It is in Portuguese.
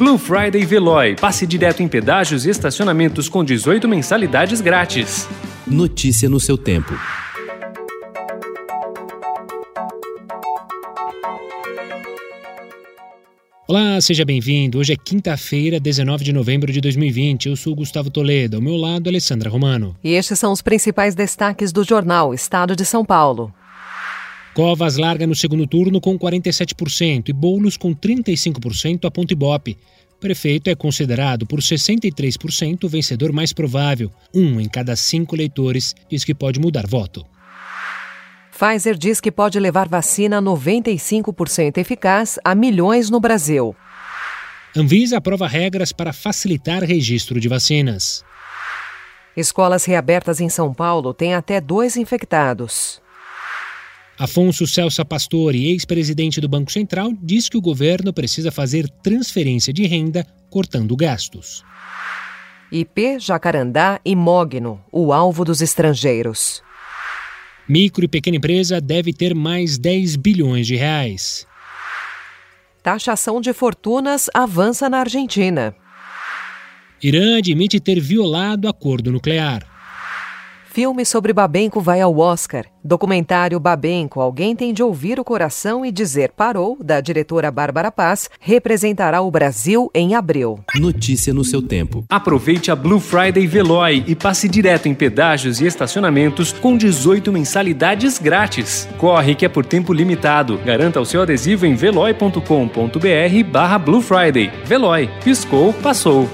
Blue Friday Veloy. Passe direto em pedágios e estacionamentos com 18 mensalidades grátis. Notícia no seu tempo. Olá, seja bem-vindo. Hoje é quinta-feira, 19 de novembro de 2020. Eu sou Gustavo Toledo, ao meu lado, Alessandra Romano. E estes são os principais destaques do jornal Estado de São Paulo. Covas larga no segundo turno com 47% e Boulos com 35% a ponto Ibope. Prefeito é considerado por 63% o vencedor mais provável. Um em cada cinco eleitores diz que pode mudar voto. Pfizer diz que pode levar vacina 95% eficaz a milhões no Brasil. Anvisa aprova regras para facilitar registro de vacinas. Escolas reabertas em São Paulo têm até dois infectados. Afonso Celso Pastore, ex-presidente do Banco Central, diz que o governo precisa fazer transferência de renda cortando gastos. IP, Jacarandá e Mogno, o alvo dos estrangeiros. Micro e pequena empresa deve ter mais 10 bilhões de reais. Taxação de fortunas avança na Argentina. Irã admite ter violado acordo nuclear. Filme sobre Babenco vai ao Oscar. Documentário Babenco, Alguém Tem de Ouvir o Coração e Dizer Parou, da diretora Bárbara Paz, representará o Brasil em abril. Notícia no seu tempo. Aproveite a Blue Friday Veloy e passe direto em pedágios e estacionamentos com 18 mensalidades grátis. Corre que é por tempo limitado. Garanta o seu adesivo em veloy.com.br barra Blue Friday. Veloy. Piscou, passou.